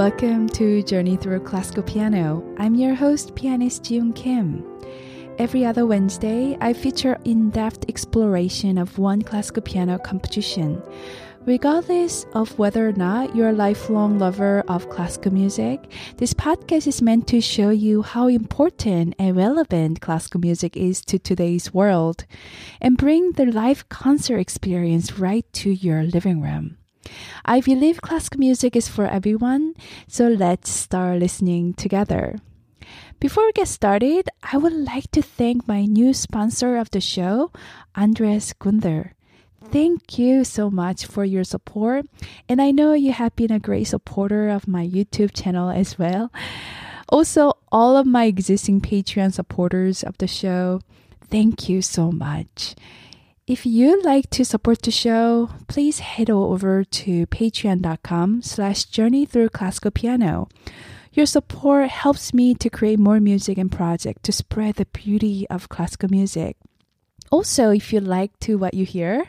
Welcome to Journey Through Classical Piano. I'm your host, pianist Ji Yoon Kim. Every other Wednesday, I feature in-depth exploration of one classical piano composition. Regardless of whether or not you're a lifelong lover of classical music, this podcast is meant to show you how important and relevant classical music is to today's world and bring the live concert experience right to your living room. I believe classical music is for everyone, so let's start listening together. Before we get started, I would like to thank my new sponsor of the show, Andres Gunther. Thank you so much for your support, and I know you have been a great supporter of my YouTube channel as well. Also, all of my existing Patreon supporters of the show, thank you so much. If you'd like to support the show, please head over to patreon.com slash journey through classical piano. Your support helps me to create more music and projects to spread the beauty of classical music. Also, if you like to what you hear,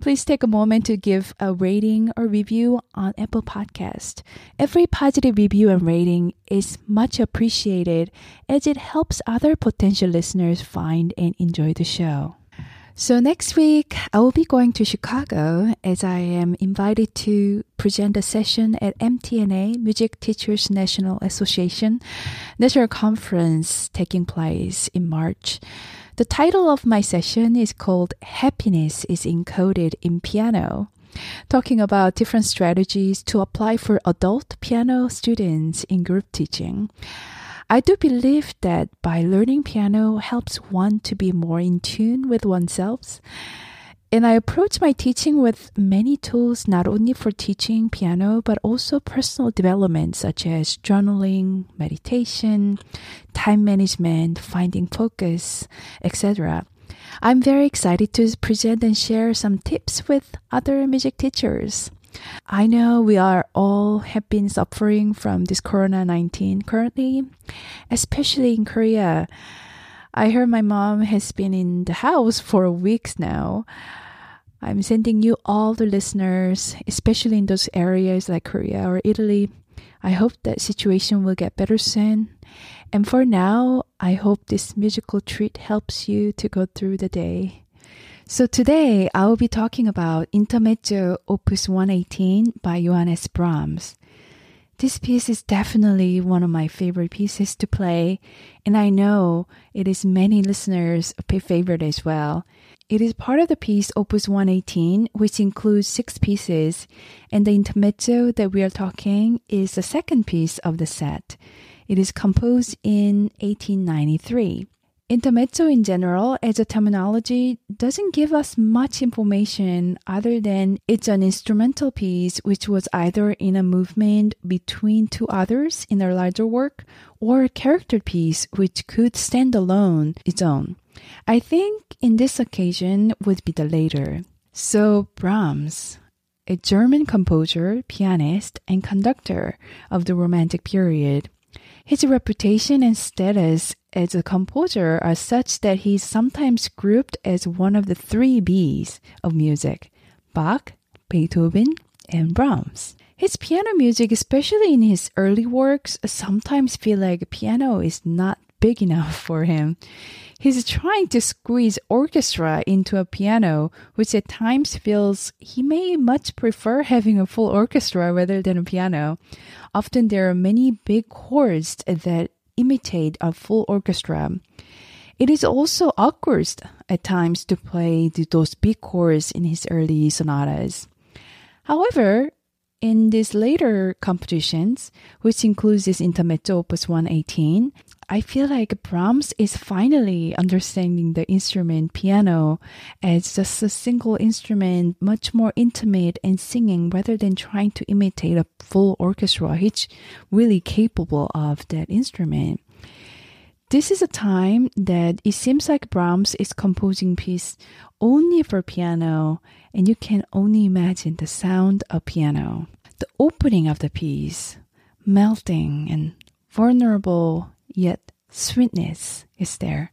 please take a moment to give a rating or review on Apple Podcast. Every positive review and rating is much appreciated as it helps other potential listeners find and enjoy the show. So next week, I will be going to Chicago as I am invited to present a session at MTNA, Music Teachers National Association, National Conference taking place in March. The title of my session is called Happiness is Encoded in Piano talking about different strategies to apply for adult piano students in group teaching. I do believe that by learning piano helps one to be more in tune with oneself. And I approach my teaching with many tools, not only for teaching piano, but also personal development, such as journaling, meditation, time management, finding focus, etc. I'm very excited to present and share some tips with other music teachers. I know we are all have been suffering from this Corona 19 currently, especially in Korea. I heard my mom has been in the house for weeks now. I'm sending you all the listeners, especially in those areas like Korea or Italy. I hope that situation will get better soon. And for now, I hope this musical treat helps you to go through the day. So today I will be talking about Intermezzo Opus 118 by Johannes Brahms. This piece is definitely one of my favorite pieces to play, and I know it is many listeners' favorite as well. It is part of the piece Opus 118, which includes six pieces, and the intermezzo that we are talking is the second piece of the set. It is composed in 1893. Intermezzo in general, as a terminology, doesn't give us much information other than it's an instrumental piece which was either in a movement between two others in a larger work or a character piece which could stand alone its own. I think in this occasion would be the later. So Brahms, a German composer, pianist, and conductor of the Romantic period, his reputation and status as a composer are such that he's sometimes grouped as one of the three Bs of music Bach, Beethoven, and Brahms. His piano music, especially in his early works, sometimes feel like piano is not big enough for him. He's trying to squeeze orchestra into a piano, which at times feels he may much prefer having a full orchestra rather than a piano. Often there are many big chords that imitate a full orchestra. It is also awkward at times to play those big chords in his early sonatas. However, in these later compositions, which includes this intermezzo opus 118, I feel like Brahms is finally understanding the instrument piano as just a single instrument, much more intimate and singing rather than trying to imitate a full orchestra. He's really capable of that instrument. This is a time that it seems like Brahms is composing piece only for piano, and you can only imagine the sound of piano. The opening of the piece, melting and vulnerable yet sweetness is there.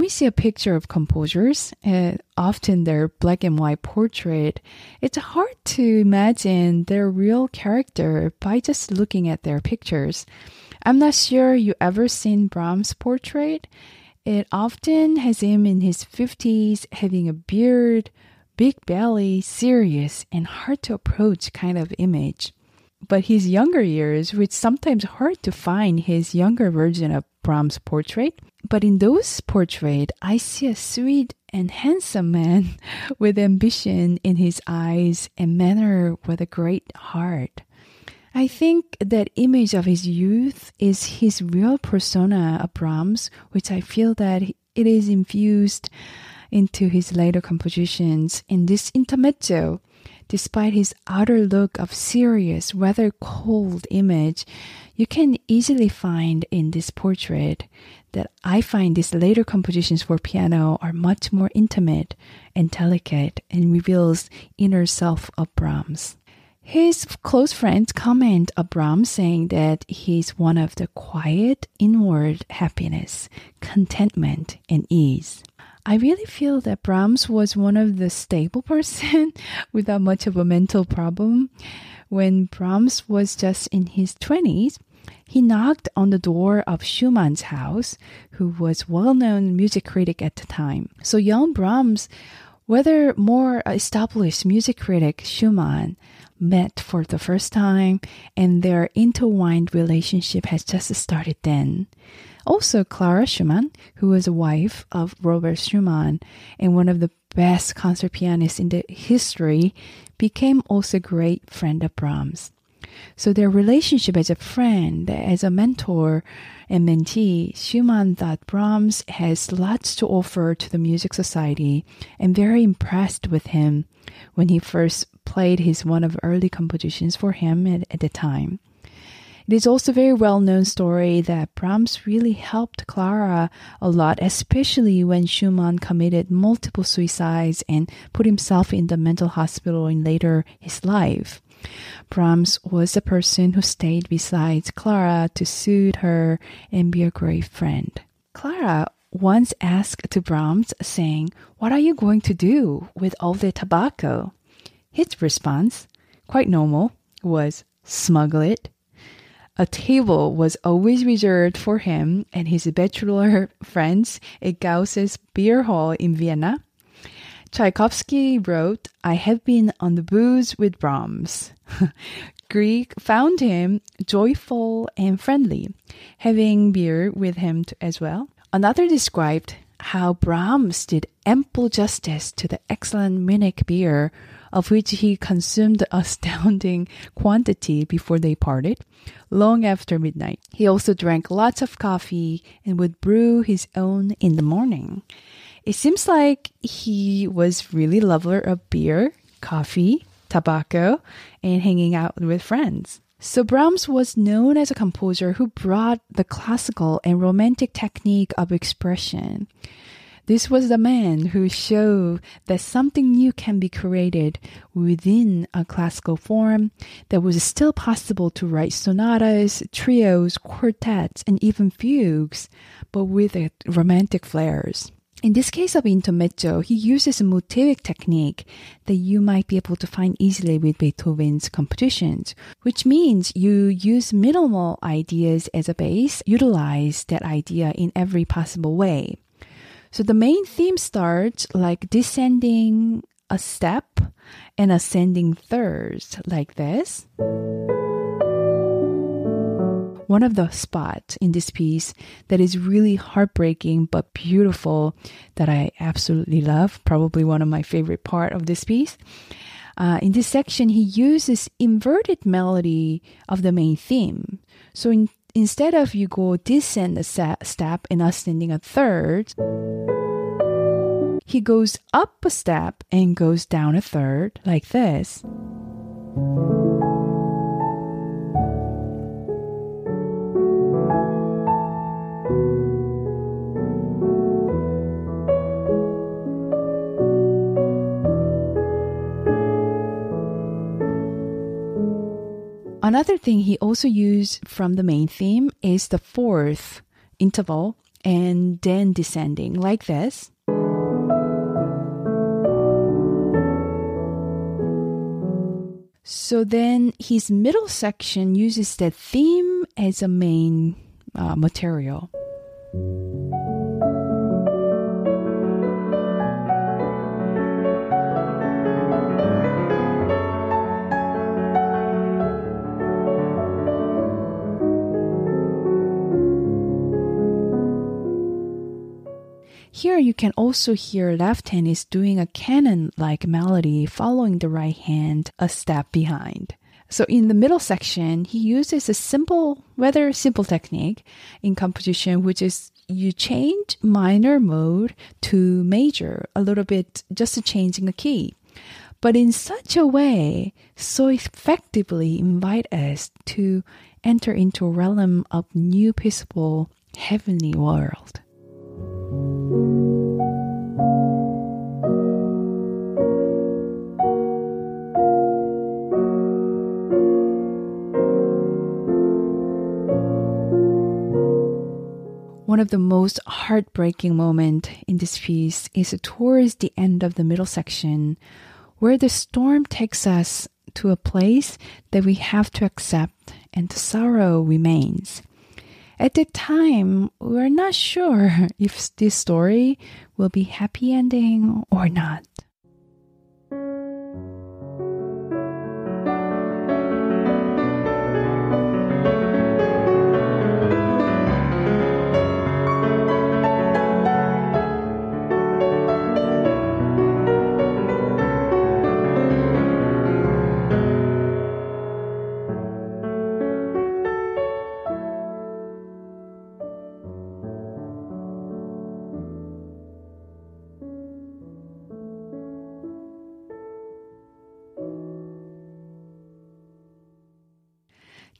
We see a picture of composers, uh, often their black and white portrait, it's hard to imagine their real character by just looking at their pictures. I'm not sure you ever seen Brahms' portrait. It often has him in his 50s having a beard, big belly, serious, and hard to approach kind of image. But his younger years, which sometimes hard to find his younger version of Brahms' portrait, but in those portraits, I see a sweet and handsome man with ambition in his eyes and manner with a great heart. I think that image of his youth is his real persona of Brahms, which I feel that it is infused into his later compositions. In this intermezzo, despite his outer look of serious, rather cold image, you can easily find in this portrait that I find these later compositions for piano are much more intimate and delicate and reveals inner self of Brahms. His close friends comment of Brahms saying that he's one of the quiet inward happiness, contentment, and ease. I really feel that Brahms was one of the stable person without much of a mental problem. When Brahms was just in his 20s, he knocked on the door of Schumann's house, who was well-known music critic at the time. So young Brahms, whether more established music critic Schumann, met for the first time and their intertwined relationship has just started then. Also, Clara Schumann, who was a wife of Robert Schumann and one of the best concert pianists in the history, became also a great friend of Brahms. So their relationship as a friend, as a mentor and mentee, Schumann thought Brahms has lots to offer to the music society and very impressed with him when he first played his one of early compositions for him at, at the time. It is also a very well known story that Brahms really helped Clara a lot, especially when Schumann committed multiple suicides and put himself in the mental hospital in later his life. Brahms was the person who stayed beside Clara to soothe her and be a great friend. Clara once asked to Brahms, saying, What are you going to do with all the tobacco? His response, quite normal, was smuggle it a table was always reserved for him and his bachelor friends at Gauss's beer hall in Vienna. Tchaikovsky wrote, I have been on the booze with Brahms. Grieg found him joyful and friendly, having beer with him as well. Another described how Brahms did ample justice to the excellent Munich beer, of which he consumed astounding quantity before they parted, long after midnight. He also drank lots of coffee and would brew his own in the morning. It seems like he was really lover of beer, coffee, tobacco, and hanging out with friends. So Brahms was known as a composer who brought the classical and romantic technique of expression. This was the man who showed that something new can be created within a classical form that was still possible to write sonatas, trios, quartets, and even fugues, but with romantic flares. In this case of intermezzo, he uses a motivic technique that you might be able to find easily with Beethoven's compositions, which means you use minimal ideas as a base, utilize that idea in every possible way. So the main theme starts like descending a step and ascending thirds like this. One of the spots in this piece that is really heartbreaking but beautiful that I absolutely love, probably one of my favorite part of this piece. Uh, in this section, he uses inverted melody of the main theme. So in instead of you go descend a step and ascending a third, he goes up a step and goes down a third like this. Another thing he also used from the main theme is the fourth interval and then descending like this. So then his middle section uses the theme as a main uh, material. Here you can also hear left hand is doing a canon like melody following the right hand a step behind. So in the middle section, he uses a simple, rather simple technique in composition, which is you change minor mode to major a little bit, just changing a key. But in such a way, so effectively invite us to enter into a realm of new peaceful heavenly world. One of the most heartbreaking moments in this piece is towards the end of the middle section, where the storm takes us to a place that we have to accept and the sorrow remains. At the time, we're not sure if this story will be happy ending or not.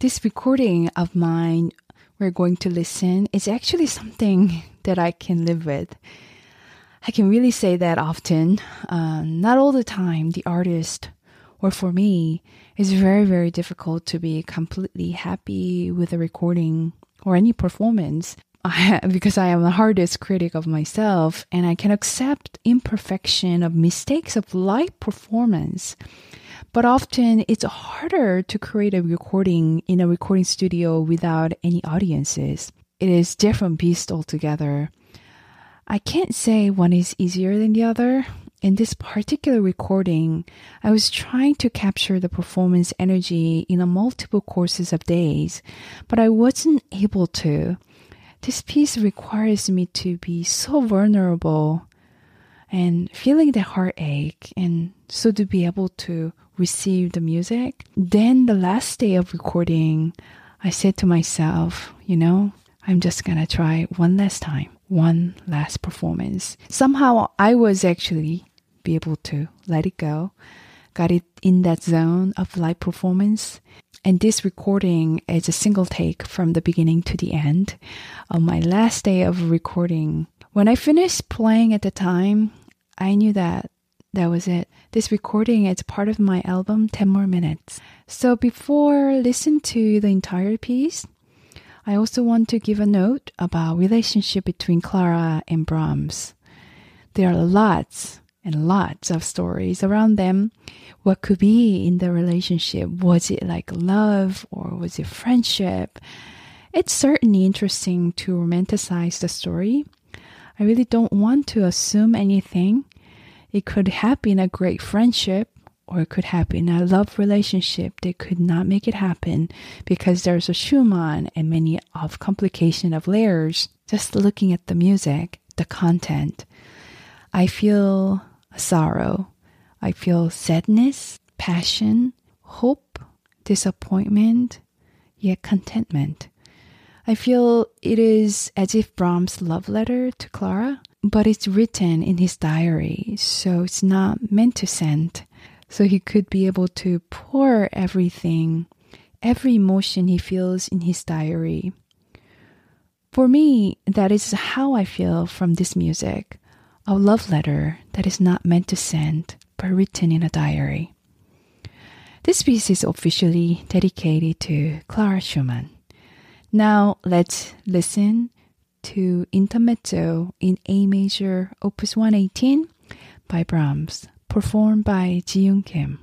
This recording of mine we're going to listen is actually something that I can live with. I can really say that often. Uh, not all the time, the artist, or for me, it's very, very difficult to be completely happy with a recording or any performance. I, because I am the hardest critic of myself and I can accept imperfection of mistakes of live performance. But often it's harder to create a recording in a recording studio without any audiences. It is different beast altogether. I can't say one is easier than the other. In this particular recording, I was trying to capture the performance energy in a multiple courses of days, but I wasn't able to. This piece requires me to be so vulnerable and feeling the heartache and so to be able to receive the music. Then the last day of recording, I said to myself, you know, I'm just gonna try one last time, one last performance. Somehow I was actually be able to let it go, got it in that zone of live performance. And this recording is a single take from the beginning to the end. On my last day of recording, when I finished playing at the time, I knew that that was it. This recording is part of my album 10 More Minutes. So before listen to the entire piece, I also want to give a note about relationship between Clara and Brahms. There are lots and lots of stories around them. What could be in the relationship? Was it like love or was it friendship? It's certainly interesting to romanticize the story. I really don't want to assume anything it could happen a great friendship or it could happen a love relationship They could not make it happen because there's a Schumann and many of complication of layers. Just looking at the music, the content, I feel sorrow. I feel sadness, passion, hope, disappointment, yet contentment. I feel it is as if Brahms' love letter to Clara but it's written in his diary, so it's not meant to send. So he could be able to pour everything, every emotion he feels in his diary. For me, that is how I feel from this music a love letter that is not meant to send, but written in a diary. This piece is officially dedicated to Clara Schumann. Now let's listen to Intermezzo in A major, opus 118 by Brahms, performed by Ji Yoon Kim.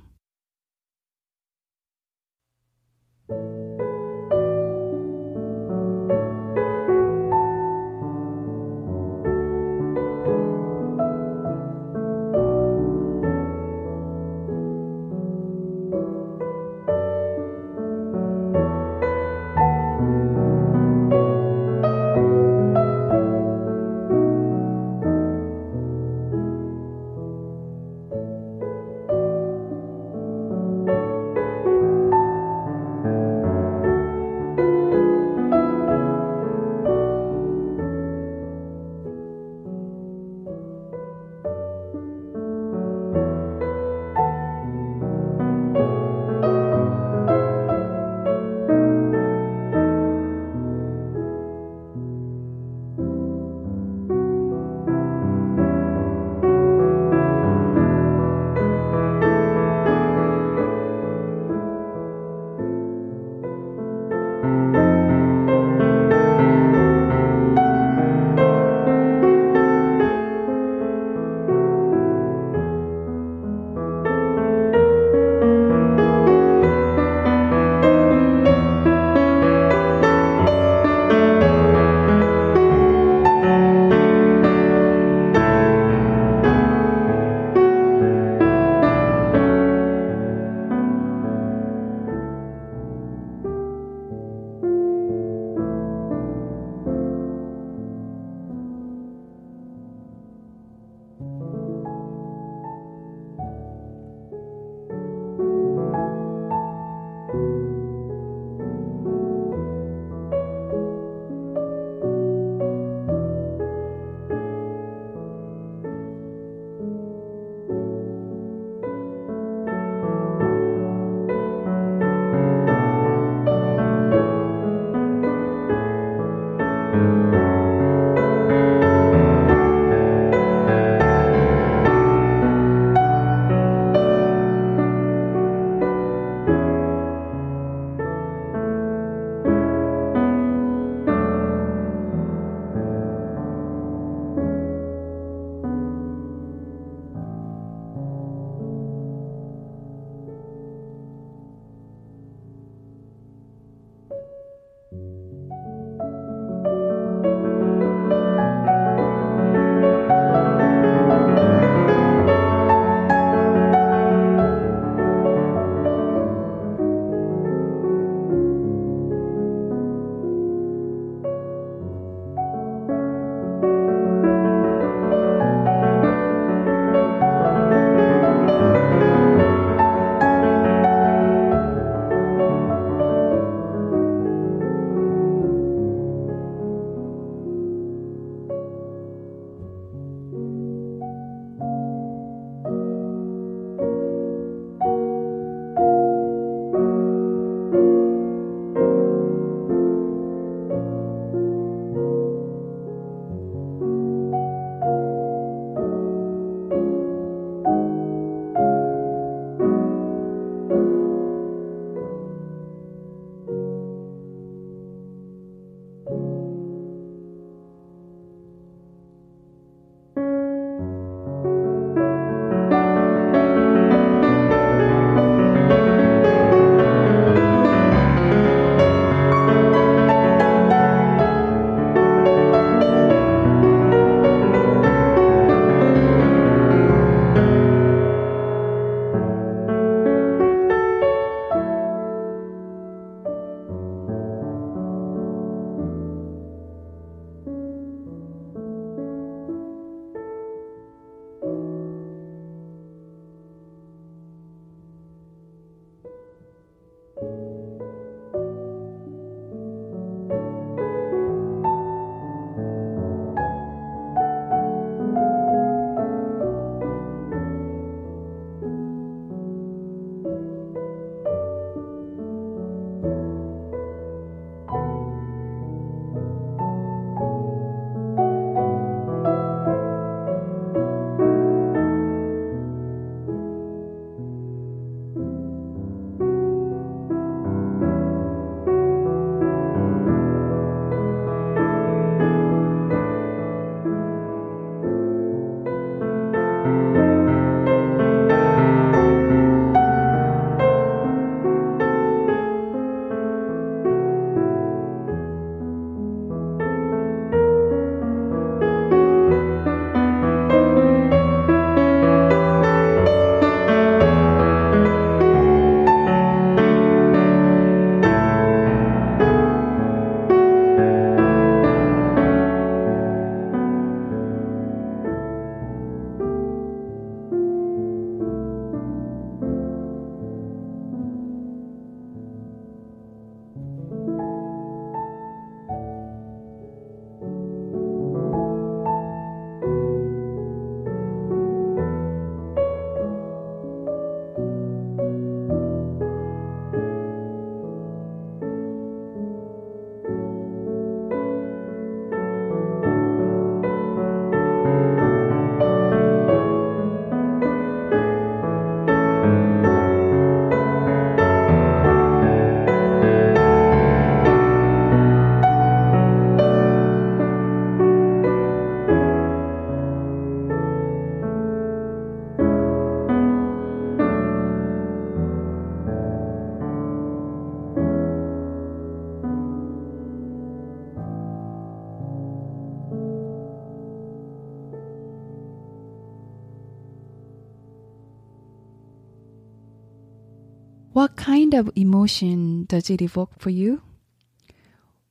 Kind of emotion does it evoke for you?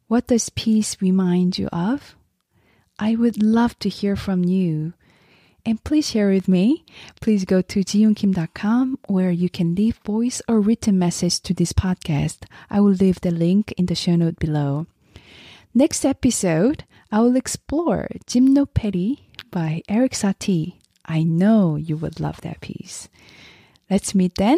What does peace remind you of? I would love to hear from you. And please share with me. Please go to jiyoonkim.com where you can leave voice or written message to this podcast. I will leave the link in the show note below. Next episode, I will explore Gymnopédie by Erik Satie. I know you would love that piece. Let's meet then.